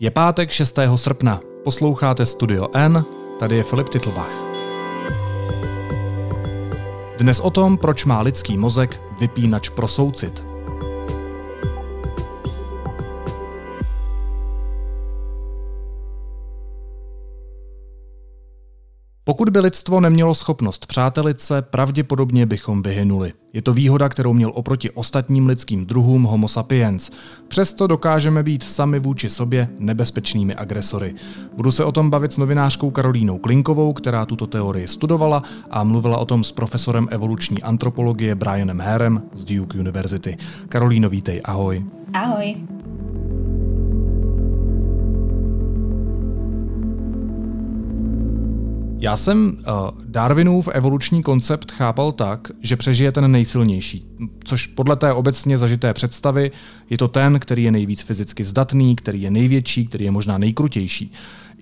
Je pátek 6. srpna. Posloucháte Studio N, tady je Filip Titlbach. Dnes o tom, proč má lidský mozek vypínač pro soucit. Pokud by lidstvo nemělo schopnost přátelit se, pravděpodobně bychom vyhynuli. Je to výhoda, kterou měl oproti ostatním lidským druhům Homo sapiens. Přesto dokážeme být sami vůči sobě nebezpečnými agresory. Budu se o tom bavit s novinářkou Karolínou Klinkovou, která tuto teorii studovala a mluvila o tom s profesorem evoluční antropologie Brianem Harem z Duke University. Karolíno, vítej, ahoj. Ahoj. Já jsem uh, Darwinův evoluční koncept chápal tak, že přežije ten nejsilnější, což podle té obecně zažité představy je to ten, který je nejvíc fyzicky zdatný, který je největší, který je možná nejkrutější.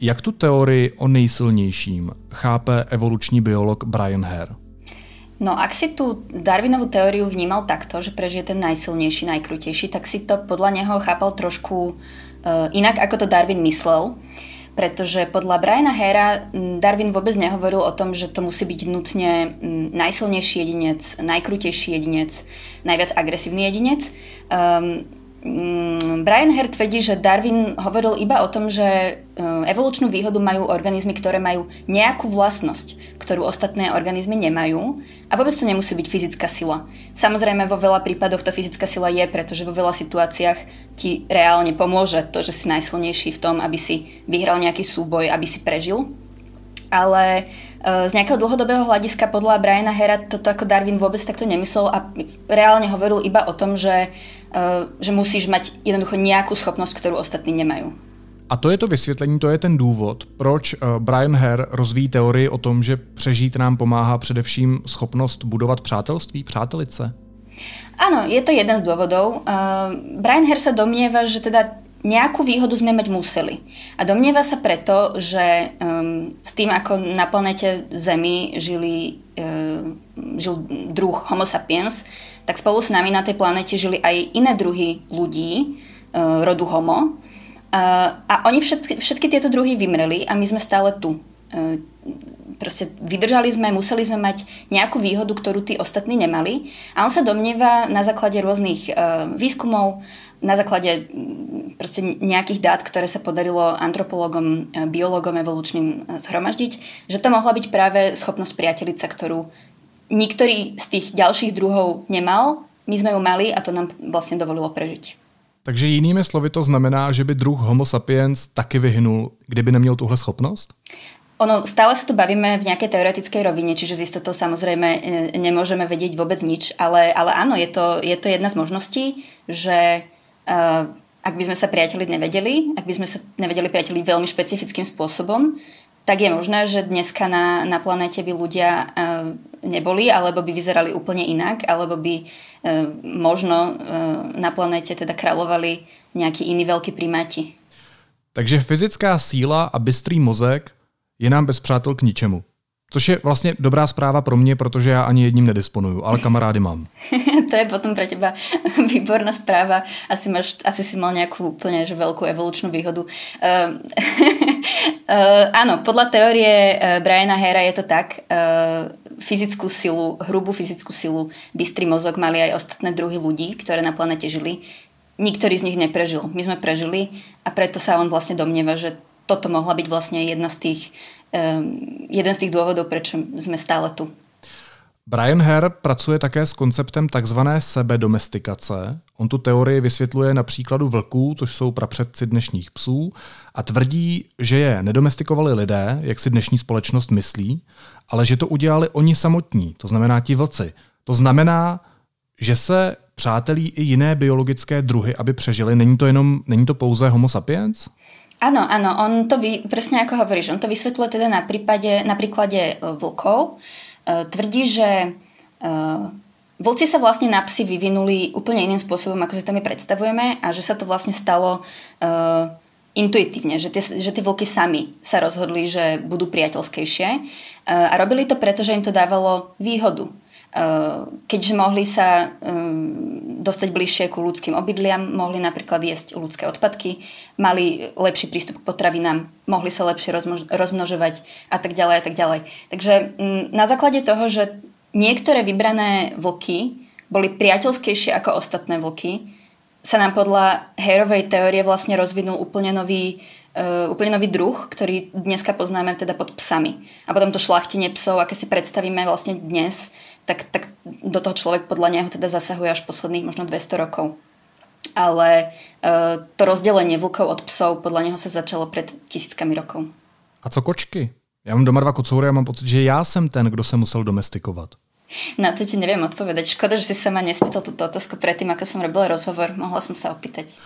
Jak tu teorii o nejsilnějším chápe evoluční biolog Brian Hare? No ak si tú Darwinovú teóriu vnímal takto, že prežije ten najsilnejší, najkrutejší, tak si to podľa neho chápal trošku uh, inak, ako to Darwin myslel. Uh, pretože podľa Briana Hera Darwin vôbec nehovoril o tom, že to musí byť nutne najsilnejší jedinec, najkrutejší jedinec, najviac agresívny jedinec. Um, Brian Hare tvrdí, že Darwin hovoril iba o tom, že e, evolučnú výhodu majú organizmy, ktoré majú nejakú vlastnosť, ktorú ostatné organizmy nemajú a vôbec to nemusí byť fyzická sila. Samozrejme vo veľa prípadoch to fyzická sila je, pretože vo veľa situáciách ti reálne pomôže to, že si najsilnejší v tom, aby si vyhral nejaký súboj, aby si prežil. Ale z nejakého dlhodobého hľadiska podľa Briana Hera toto ako Darwin vôbec takto nemyslel a reálne hovoril iba o tom, že Eh, že musíš mať jednoducho nejakú schopnosť, ktorú ostatní nemajú. A to je to vysvětlení, to je ten důvod, proč eh, Brian Hare rozvíjí teorii o tom, že přežít nám pomáhá především schopnost budovat přátelství, přátelice. Áno, je to jeden z dôvodov. Uh, Brian Hare sa domnieva, že teda nejakú výhodu sme mať museli. A domnieva sa preto, že um, s tým, ako na planete Zemi žili, uh, žil druh Homo sapiens, tak spolu s nami na tej planete žili aj iné druhy ľudí, uh, rodu Homo. Uh, a oni všetky, všetky tieto druhy vymreli a my sme stále tu. Uh, proste vydržali sme, museli sme mať nejakú výhodu, ktorú tí ostatní nemali. A on sa domnieva na základe rôznych uh, výskumov, na základe proste nejakých dát, ktoré sa podarilo antropologom, biologom evolučným zhromaždiť, že to mohla byť práve schopnosť priatelica, ktorú niktorý z tých ďalších druhov nemal, my sme ju mali a to nám vlastne dovolilo prežiť. Takže jinými slovy to znamená, že by druh Homo sapiens taky vyhnul, kdyby neměl tuhle schopnost? Ono, stále sa tu bavíme v nejakej teoretickej rovine, čiže z istotou samozrejme e, nemôžeme vedieť vôbec nič, ale, ale áno, je to, je to jedna z možností, že uh, ak by sme sa priateliť nevedeli, ak by sme sa nevedeli priateliť veľmi špecifickým spôsobom, tak je možné, že dneska na, na planéte by ľudia e, neboli, alebo by vyzerali úplne inak, alebo by e, možno e, na planéte teda kráľovali nejakí iní veľkí primáti. Takže fyzická síla a bystrý mozek je nám bez přátel k ničemu. Což je vlastně dobrá zpráva pro mě, protože já ani jedním nedisponuju, ale kamarády mám. to je potom pre teba výborná správa. Asi, máš, asi si mal nejakú úplne že veľkú evolučnú výhodu. Uh, uh, áno, podľa teórie uh, Briana Hera je to tak. Uh, fyzickú silu, hrubú fyzickú silu, bystrý mozog mali aj ostatné druhy ľudí, ktoré na planete žili. Niktorý z nich neprežil. My sme prežili a preto sa on vlastne domnieva, že toto mohla byť vlastne jedna z tých Ehm, jeden z tých dôvodov, prečo sme stále tu. Brian Hare pracuje také s konceptem takzvané sebedomestikace. On tu teorii vysvětluje na příkladu vlků, což jsou prapředci dnešních psů, a tvrdí, že je nedomestikovali lidé, jak si dnešní společnost myslí, ale že to udělali oni samotní, to znamená ti vlci. To znamená, že se přátelí i jiné biologické druhy, aby přežili. Není to, jenom, není to pouze homo sapiens? Áno, áno, on to vy, presne ako hovoríš, on to vysvetľuje teda na, prípade, na príklade e, vlkov. E, tvrdí, že e, vlci sa vlastne na psy vyvinuli úplne iným spôsobom, ako si to my predstavujeme a že sa to vlastne stalo intuitívne, že tie, že tie vlky sami sa rozhodli, že budú priateľskejšie a robili to preto, že im to dávalo výhodu. Keďže mohli sa dostať bližšie ku ľudským obydliam, mohli napríklad jesť ľudské odpadky, mali lepší prístup k potravinám, mohli sa lepšie rozmnožovať a tak ďalej a tak ďalej. Takže na základe toho, že niektoré vybrané vlky boli priateľskejšie ako ostatné vlky, sa nám podľa Herovej teórie vlastne rozvinul úplne nový, uh, úplne nový druh, ktorý dneska poznáme teda pod psami. A potom to šlachtenie psov, aké si predstavíme vlastne dnes, tak, tak do toho človek podľa neho teda zasahuje až posledných možno 200 rokov. Ale uh, to rozdelenie vlkov od psov podľa neho sa začalo pred tisíckami rokov. A co kočky? Já mám doma dva kocoury a mám pocit, že já jsem ten, kdo se musel domestikovat. Na to ti neviem odpovedať. Škoda, že si sa ma nespýtal túto otázku predtým, ako som robila rozhovor. Mohla som sa opýtať.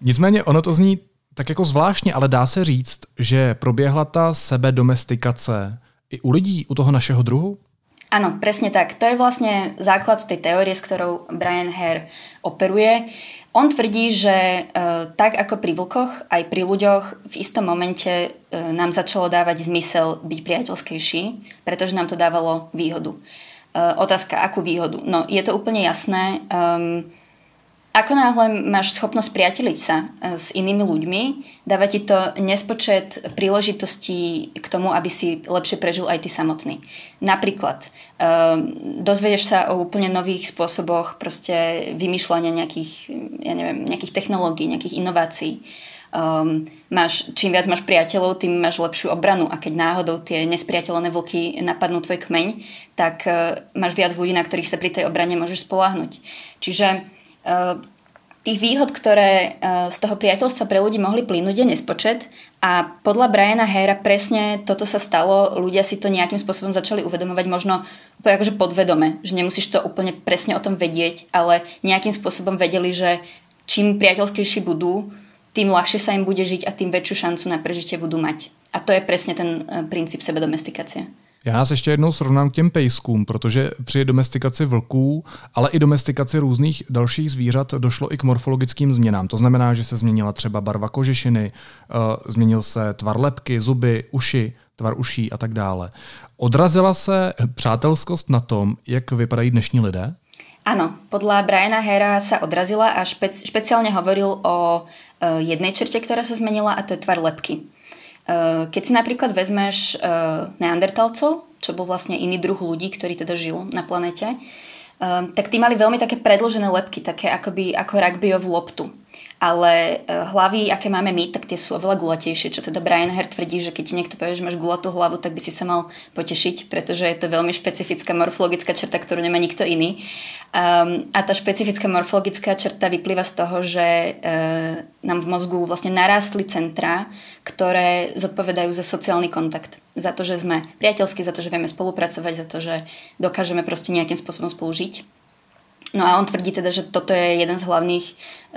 Nicméně ono to zní tak jako zvláštně, ale dá se říct, že proběhla ta sebedomestikace i u lidí, u toho našeho druhu? Áno, presne tak. To je vlastne základ tej teórie, s ktorou Brian Hare operuje. On tvrdí, že e, tak ako pri vlkoch, aj pri ľuďoch v istom momente e, nám začalo dávať zmysel byť priateľskejší, pretože nám to dávalo výhodu. Eh, otázka, akú výhodu? No, je to úplne jasné. Um, ako náhle máš schopnosť priateliť sa eh, s inými ľuďmi, dáva ti to nespočet príležitostí k tomu, aby si lepšie prežil aj ty samotný. Napríklad, um, dozvieš sa o úplne nových spôsoboch proste vymýšľania nejakých, ja neviem, nejakých technológií, nejakých inovácií um, máš, čím viac máš priateľov, tým máš lepšiu obranu a keď náhodou tie nespriateľné vlky napadnú tvoj kmeň, tak uh, máš viac ľudí, na ktorých sa pri tej obrane môžeš spolahnuť. Čiže tých výhod, ktoré uh, z toho priateľstva pre ľudí mohli plynúť, je nespočet a podľa Briana Hera presne toto sa stalo, ľudia si to nejakým spôsobom začali uvedomovať možno úplne akože podvedome, že nemusíš to úplne presne o tom vedieť, ale nejakým spôsobom vedeli, že čím priateľskejší budú, tým ľahšie sa im bude žiť a tým väčšiu šancu na prežitie budú mať. A to je presne ten e, princíp sebedomestikácie. Já nás ještě jednou srovnám k těm pejskům, protože při domestikaci vlků, ale i domestikaci různých dalších zvířat došlo i k morfologickým změnám. To znamená, že se změnila třeba barva kožešiny, e, změnil se tvar lepky, zuby, uši, tvar uší a tak dále. Odrazila se přátelskost na tom, jak vypadají dnešní lidé? Áno, podľa Briana Hera sa odrazila a špec, špeciálne hovoril o Eh, jednej črte, ktorá sa zmenila a to je tvar lepky. Eh, keď si napríklad vezmeš eh, neandertalcov, čo bol vlastne iný druh ľudí, ktorý teda žil na planete, tak tí mali veľmi také predlžené lepky, také akoby ako rugbyovú loptu ale e, hlavy, aké máme my, tak tie sú oveľa gulatejšie, čo teda Brian Hare tvrdí, že keď niekto povie, že máš gulatú hlavu, tak by si sa mal potešiť, pretože je to veľmi špecifická morfologická črta, ktorú nemá nikto iný. Um, a tá špecifická morfologická črta vyplýva z toho, že uh, nám v mozgu vlastne narástli centra, ktoré zodpovedajú za sociálny kontakt. Za to, že sme priateľskí, za to, že vieme spolupracovať, za to, že dokážeme proste nejakým spôsobom spolu žiť. No a on tvrdí teda, že toto je jeden z hlavných,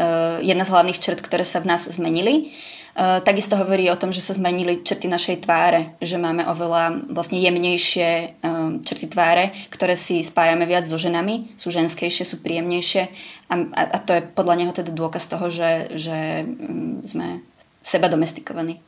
uh, jedna z hlavných črt, ktoré sa v nás zmenili. Uh, takisto hovorí o tom, že sa zmenili črty našej tváre, že máme oveľa vlastne jemnejšie um, črty tváre, ktoré si spájame viac so ženami, sú ženskejšie, sú príjemnejšie a, a, a to je podľa neho teda dôkaz toho, že, že um, sme seba domestikovaní.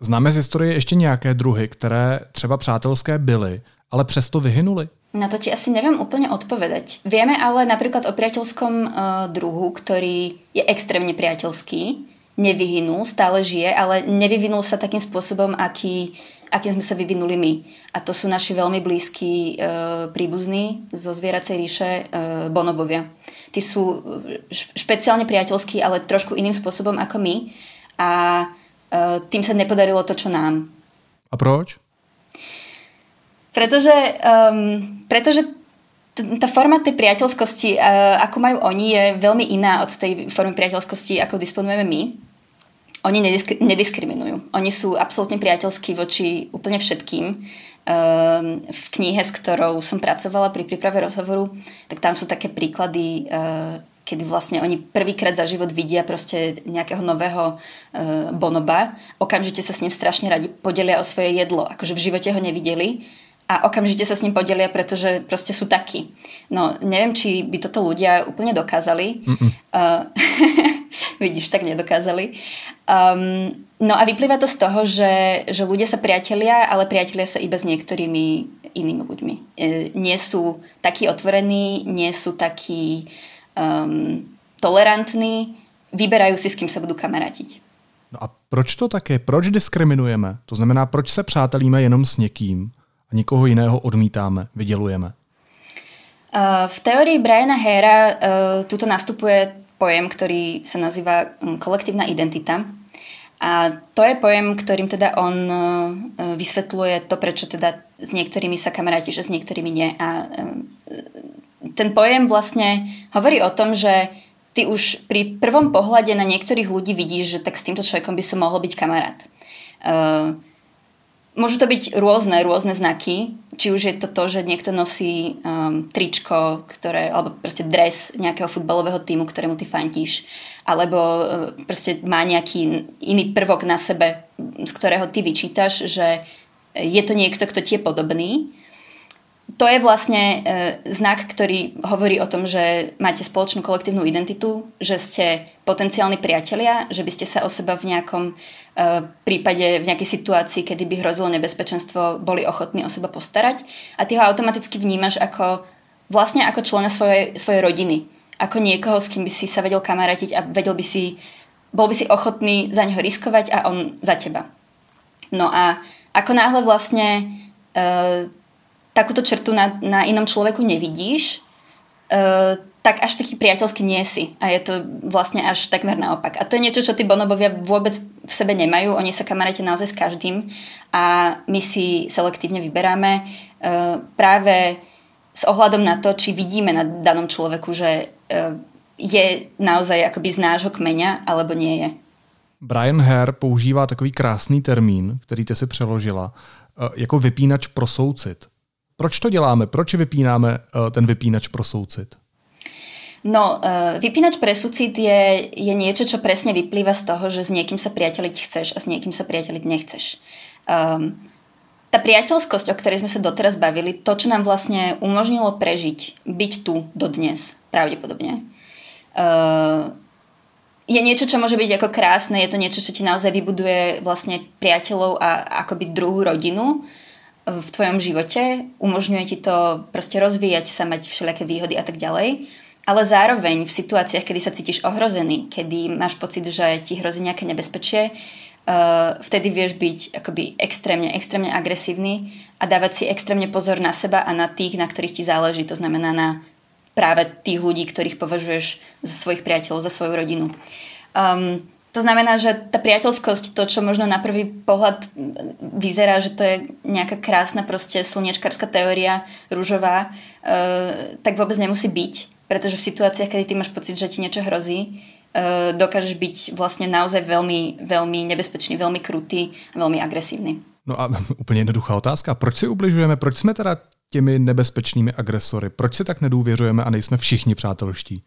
Známe z historie ještě nějaké druhy, které třeba přátelské byly, ale přesto vyhynuly? Na to ti asi neviem úplne odpovedať. Vieme ale napríklad o priateľskom uh, druhu, ktorý je extrémne priateľský, nevyhynul, stále žije, ale nevyvinul sa takým spôsobom, aký, akým sme sa vyvinuli my. A to sú naši veľmi blízki uh, príbuzní zo zvieracej ríše uh, bonobovia. Tí sú špeciálne priateľskí, ale trošku iným spôsobom ako my a uh, tým sa nepodarilo to, čo nám. A proč? Pretože, um, pretože tá forma tej priateľskosti, uh, ako majú oni, je veľmi iná od tej formy priateľskosti, ako disponujeme my. Oni nedisk- nediskriminujú. Oni sú absolútne priateľskí voči úplne všetkým. Um, v knihe, s ktorou som pracovala pri príprave rozhovoru, tak tam sú také príklady, uh, kedy vlastne oni prvýkrát za život vidia proste nejakého nového uh, bonoba. Okamžite sa s ním strašne radi podelia o svoje jedlo. Akože v živote ho nevideli a okamžite sa s ním podelia, pretože proste sú takí. No, neviem, či by toto ľudia úplne dokázali. Uh, vidíš, tak nedokázali. Um, no a vyplýva to z toho, že, že ľudia sa priatelia, ale priatelia sa iba s niektorými inými ľuďmi. Nie sú takí otvorení, nie sú takí um, tolerantní, vyberajú si, s kým sa budú kamarátiť. No a proč to také? Proč diskriminujeme? To znamená, proč se přátelíme jenom s někým a nikoho jiného odmítáme, vydělujeme? V teórii Briana Hera tuto nastupuje pojem, ktorý sa nazýva hm, kolektívna identita. A to je pojem, ktorým teda on vysvetľuje to, prečo teda s niektorými sa kamaráti, že s niektorými nie. A ten pojem vlastne hovorí o tom, že ty už pri prvom pohľade na niektorých ľudí vidíš, že tak s týmto človekom by som mohol byť kamarát. Uh, môžu to byť rôzne, rôzne znaky, či už je to to, že niekto nosí um, tričko, ktoré, alebo proste dres nejakého futbalového týmu, ktorému ty fantíš, alebo uh, proste má nejaký iný prvok na sebe, z ktorého ty vyčítaš, že je to niekto, kto ti je podobný to je vlastne e, znak, ktorý hovorí o tom, že máte spoločnú kolektívnu identitu, že ste potenciálni priatelia, že by ste sa o seba v nejakom e, prípade, v nejakej situácii, kedy by hrozilo nebezpečenstvo, boli ochotní o seba postarať a ty ho automaticky vnímaš ako vlastne ako člena svojej, svojej rodiny. Ako niekoho, s kým by si sa vedel kamarátiť a vedel by si, bol by si ochotný za neho riskovať a on za teba. No a ako náhle vlastne e, takúto črtu na, na inom človeku nevidíš, uh, tak až taký priateľský nie si. A je to vlastne až takmer naopak. A to je niečo, čo tí bonobovia vôbec v sebe nemajú. Oni sa kamaráte naozaj s každým a my si selektívne vyberáme uh, práve s ohľadom na to, či vidíme na danom človeku, že uh, je naozaj akoby z nášho kmeňa, alebo nie je. Brian Hare používá takový krásný termín, který ty si přeložila, jako vypínač pro soucit. Proč to děláme? Proč vypínáme uh, ten vypínač pro soucit? No, uh, vypínač pre súcit je, je niečo, čo presne vyplýva z toho, že s niekým sa priateľiť chceš a s niekým sa priateľiť nechceš. Um, tá priateľskosť, o ktorej sme sa doteraz bavili, to, čo nám vlastne umožnilo prežiť, byť tu dodnes, pravdepodobne, uh, je niečo, čo môže byť ako krásne, je to niečo, čo ti naozaj vybuduje vlastne priateľov a akoby druhú rodinu, v tvojom živote, umožňuje ti to proste rozvíjať sa, mať všelijaké výhody a tak ďalej. Ale zároveň v situáciách, kedy sa cítiš ohrozený, kedy máš pocit, že ti hrozí nejaké nebezpečie, uh, vtedy vieš byť akoby extrémne, extrémne agresívny a dávať si extrémne pozor na seba a na tých, na ktorých ti záleží. To znamená na práve tých ľudí, ktorých považuješ za svojich priateľov, za svoju rodinu. Um, to znamená, že tá priateľskosť, to, čo možno na prvý pohľad vyzerá, že to je nejaká krásna proste slniečkárska teória, rúžová, e, tak vôbec nemusí byť, pretože v situáciách, kedy ty máš pocit, že ti niečo hrozí, e, dokážeš byť vlastne naozaj veľmi, veľmi nebezpečný, veľmi krutý, veľmi agresívny. No a úplně jednoduchá otázka. Proč si ubližujeme? Proč jsme teda těmi nebezpečnými agresory? Proč si tak nedůvěřujeme a nejsme všichni přátelští?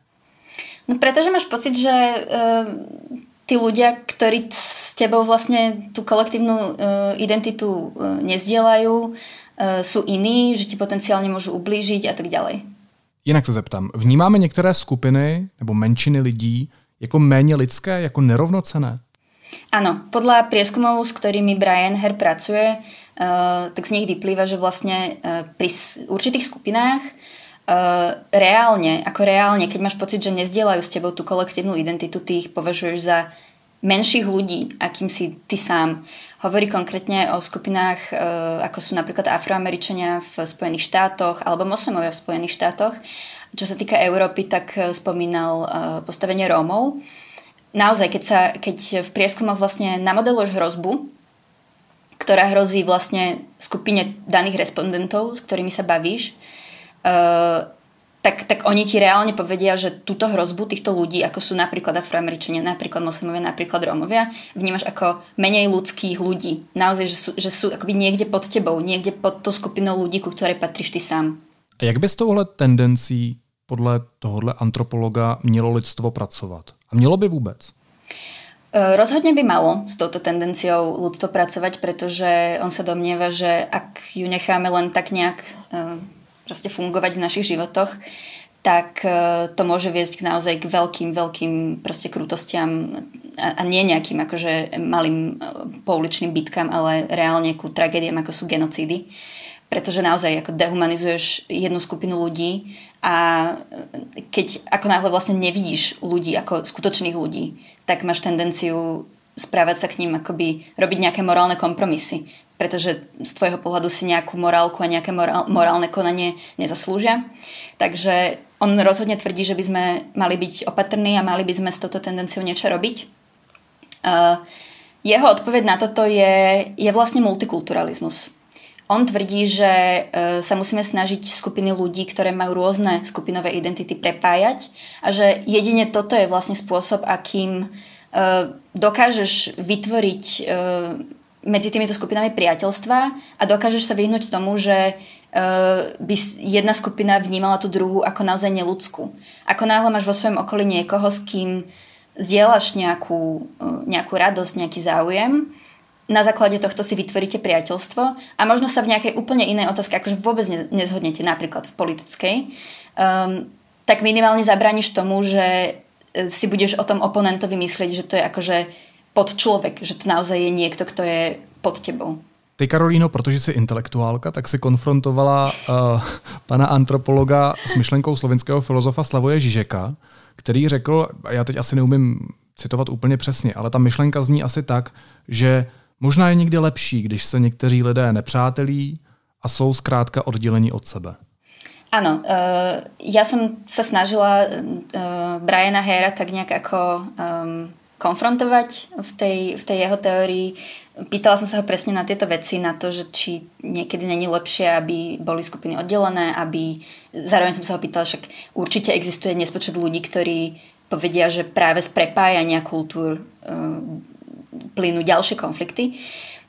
No pretože máš pocit, že uh, tí ľudia, ktorí s tebou vlastne tú kolektívnu uh, identitu uh, nezdielajú, uh, sú iní, že ti potenciálně môžu ublížiť a tak ďalej. Jinak se zeptám, vnímáme některé skupiny nebo menšiny lidí jako méně lidské, jako nerovnocené? Áno, podľa prieskumov, s ktorými Brian Herr pracuje, tak z nich vyplýva, že vlastne pri určitých skupinách Uh, reálne, ako reálne, keď máš pocit, že nezdielajú s tebou tú kolektívnu identitu, ty ich považuješ za menších ľudí, akým si ty sám. Hovorí konkrétne o skupinách, uh, ako sú napríklad Afroameričania v Spojených štátoch alebo moslimovia v Spojených štátoch. Čo sa týka Európy, tak uh, spomínal uh, postavenie Rómov. Naozaj, keď, sa, keď v prieskumoch vlastne namodeluješ hrozbu, ktorá hrozí vlastne skupine daných respondentov, s ktorými sa bavíš, tak, tak oni ti reálne povedia, že túto hrozbu týchto ľudí, ako sú napríklad afroameričania, napríklad moslimovia, napríklad Rómovia, vnímaš ako menej ľudských ľudí. Naozaj, že sú, že sú akoby niekde pod tebou, niekde pod tou skupinou ľudí, ku ktorej patríš ty sám. A jak by z tohohle tendencí podle tohohle antropologa mělo lidstvo pracovat? A mělo by vůbec? E, rozhodne by malo s touto tendenciou ľudstvo pracovať, pretože on sa domnieva, že ak ju necháme len tak nejak e, proste fungovať v našich životoch, tak e, to môže viesť k naozaj k veľkým, veľkým proste krutostiam a, nie nejakým akože malým e, pouličným bitkám, ale reálne ku tragédiám, ako sú genocídy. pretože naozaj ako dehumanizuješ jednu skupinu ľudí a keď ako náhle vlastne nevidíš ľudí ako skutočných ľudí, tak máš tendenciu správať sa k ním, akoby robiť nejaké morálne kompromisy, pretože z tvojho pohľadu si nejakú morálku a nejaké morál, morálne konanie nezaslúžia. Takže on rozhodne tvrdí, že by sme mali byť opatrní a mali by sme s touto tendenciou niečo robiť. Uh, jeho odpoveď na toto je, je vlastne multikulturalizmus. On tvrdí, že e, sa musíme snažiť skupiny ľudí, ktoré majú rôzne skupinové identity prepájať a že jedine toto je vlastne spôsob, akým Eh, dokážeš vytvoriť eh, medzi týmito skupinami priateľstva a dokážeš sa vyhnúť tomu, že eh, by jedna skupina vnímala tú druhú ako naozaj neludskú. Ako náhle máš vo svojom okolí niekoho, s kým zdieľaš nejakú, nejakú radosť, nejaký záujem, na základe tohto si vytvoríte priateľstvo a možno sa v nejakej úplne inej otázke, akože vôbec nezhodnete, napríklad v politickej, um, tak minimálne zabrániš tomu, že si budeš o tom oponentovi myslieť, že to je akože pod člověk, že to naozaj je někdo, kdo je pod tebou. Ty, Karolíno, protože jsi intelektuálka, tak si konfrontovala uh, pana antropologa s myšlenkou slovenského filozofa Slavoje Žižeka, který řekl, a já teď asi neumím citovat úplně přesně, ale ta myšlenka zní asi tak, že možná je někdy lepší, když se někteří lidé nepřátelí a jsou zkrátka oddělení od sebe. Áno, uh, ja som sa snažila uh, Briana Hera tak nejak ako um, konfrontovať v tej, v tej jeho teórii. Pýtala som sa ho presne na tieto veci, na to, že či niekedy není lepšie, aby boli skupiny oddelené, aby... Zároveň som sa ho pýtala, však určite existuje nespočet ľudí, ktorí povedia, že práve z prepájania kultúr uh, plynú ďalšie konflikty.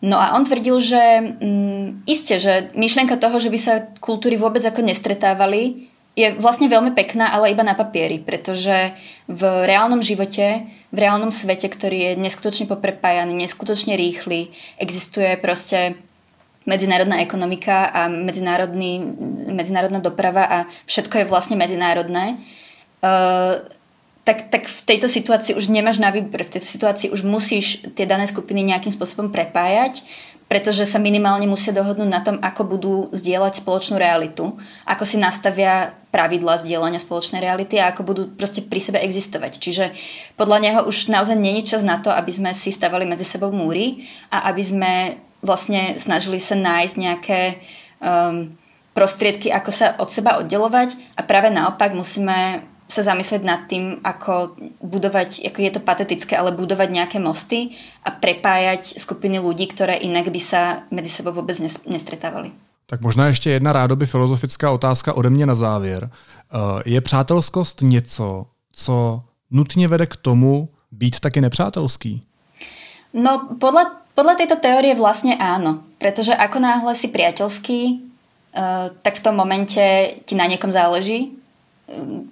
No a on tvrdil, že mm, iste, že myšlienka toho, že by sa kultúry vôbec ako nestretávali, je vlastne veľmi pekná, ale iba na papieri, pretože v reálnom živote, v reálnom svete, ktorý je neskutočne poprepájaný, neskutočne rýchly, existuje proste medzinárodná ekonomika a medzinárodný, medzinárodná doprava a všetko je vlastne medzinárodné. Uh, tak, tak v tejto situácii už nemáš na výber. V tejto situácii už musíš tie dané skupiny nejakým spôsobom prepájať, pretože sa minimálne musia dohodnúť na tom, ako budú zdieľať spoločnú realitu, ako si nastavia pravidla zdieľania spoločnej reality a ako budú proste pri sebe existovať. Čiže podľa neho už naozaj není čas na to, aby sme si stavali medzi sebou múry a aby sme vlastne snažili sa nájsť nejaké um, prostriedky, ako sa od seba oddelovať a práve naopak musíme sa zamyslieť nad tým, ako budovať, ako je to patetické, ale budovať nejaké mosty a prepájať skupiny ľudí, ktoré inak by sa medzi sebou vůbec nestretávali. Tak možná ještě jedna rádoby filozofická otázka ode mě na závěr. Eh, je přátelskost něco, co nutně vede k tomu být taky nepřátelský? No, podľa, podľa tejto teórie vlastne áno. Pretože ako náhle si priateľský, uh, tak v tom momente ti na niekom záleží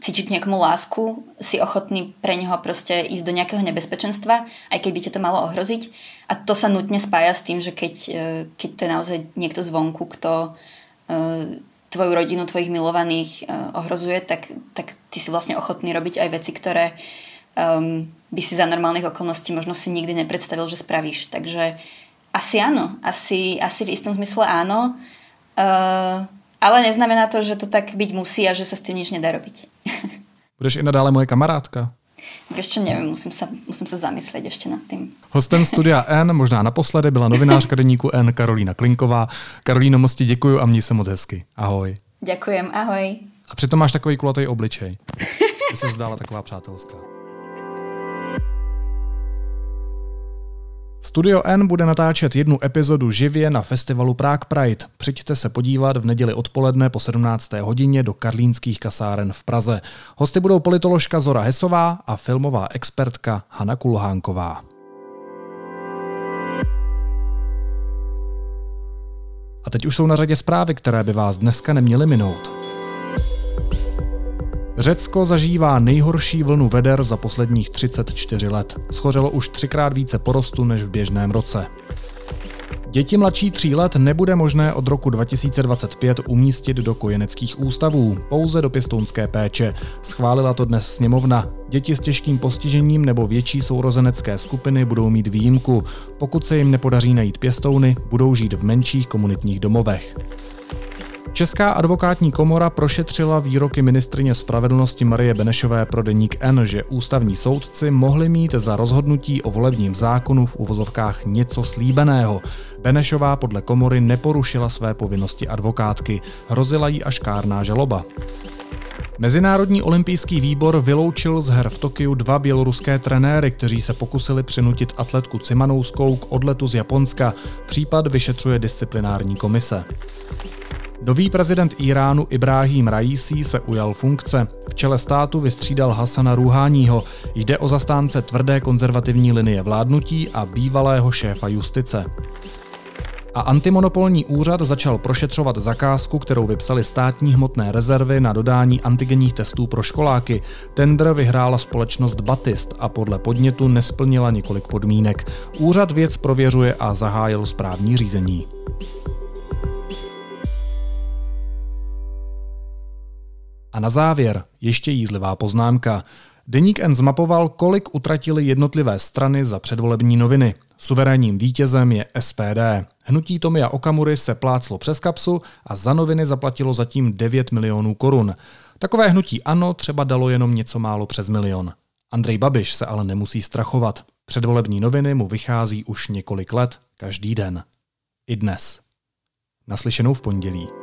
cítiť k niekomu lásku, si ochotný pre neho proste ísť do nejakého nebezpečenstva, aj keď by ťa to malo ohroziť. A to sa nutne spája s tým, že keď, e, keď to je naozaj niekto zvonku, kto e, tvoju rodinu, tvojich milovaných e, ohrozuje, tak, tak ty si vlastne ochotný robiť aj veci, ktoré um, by si za normálnych okolností možno si nikdy nepredstavil, že spravíš. Takže asi áno, asi, asi v istom zmysle áno. Uh, ale neznamená to, že to tak byť musí a že sa s tým nič nedá robiť. Budeš i nadále moje kamarátka? Vieš čo, neviem, musím sa, musím sa zamyslieť ešte nad tým. Hostem studia N, možná naposledy, byla novinářka deníku N Karolína Klinková. Karolíno, moc ti děkuju a měj se moc hezky. Ahoj. Ďakujem, ahoj. A přitom máš takový kulatý obličej. Ty se zdála taková přátelská. Studio N bude natáčet jednu epizodu živě na festivalu Prague Pride. Přijďte se podívat v neděli odpoledne po 17. hodině do karlínských kasáren v Praze. Hosty budou politoložka Zora Hesová a filmová expertka Hana Kulhánková. A teď už jsou na řadě zprávy, které by vás dneska neměly minout. Řecko zažívá nejhorší vlnu veder za posledních 34 let. Schořelo už třikrát více porostu než v běžném roce. Děti mladší tří let nebude možné od roku 2025 umístit do kojeneckých ústavů, pouze do pěstounské péče. Schválila to dnes sněmovna. Děti s těžkým postižením nebo větší sourozenecké skupiny budou mít výjimku. Pokud se jim nepodaří najít pěstouny, budou žít v menších komunitních domovech. Česká advokátní komora prošetřila výroky ministrině spravedlnosti Marie Benešové pro deník N, že ústavní soudci mohli mít za rozhodnutí o volebním zákonu v uvozovkách něco slíbeného. Benešová podle komory neporušila své povinnosti advokátky, hrozila jí až kárná žaloba. Mezinárodní olympijský výbor vyloučil z her v Tokiu dva běloruské trenéry, kteří se pokusili přinutit atletku Cimanouskou k odletu z Japonska. Případ vyšetřuje disciplinární komise. Nový prezident Iránu Ibrahim Raisi se ujal funkce. V čele státu vystřídal Hasana Ruháního. Jde o zastánce tvrdé konzervativní linie vládnutí a bývalého šéfa justice. A antimonopolní úřad začal prošetřovat zakázku, kterou vypsali státní hmotné rezervy na dodání antigenních testů pro školáky. Tender vyhrála společnost Batist a podle podnětu nesplnila několik podmínek. Úřad věc prověřuje a zahájil správní řízení. A na závěr ještě jízlivá poznámka. Deník N zmapoval, kolik utratili jednotlivé strany za předvolební noviny. Suverénním vítězem je SPD. Hnutí Tomia Okamury se pláclo přes kapsu a za noviny zaplatilo zatím 9 milionů korun. Takové hnutí ANO třeba dalo jenom něco málo přes milion. Andrej Babiš se ale nemusí strachovat. Předvolební noviny mu vychází už několik let, každý den. I dnes. Naslyšenou v pondělí.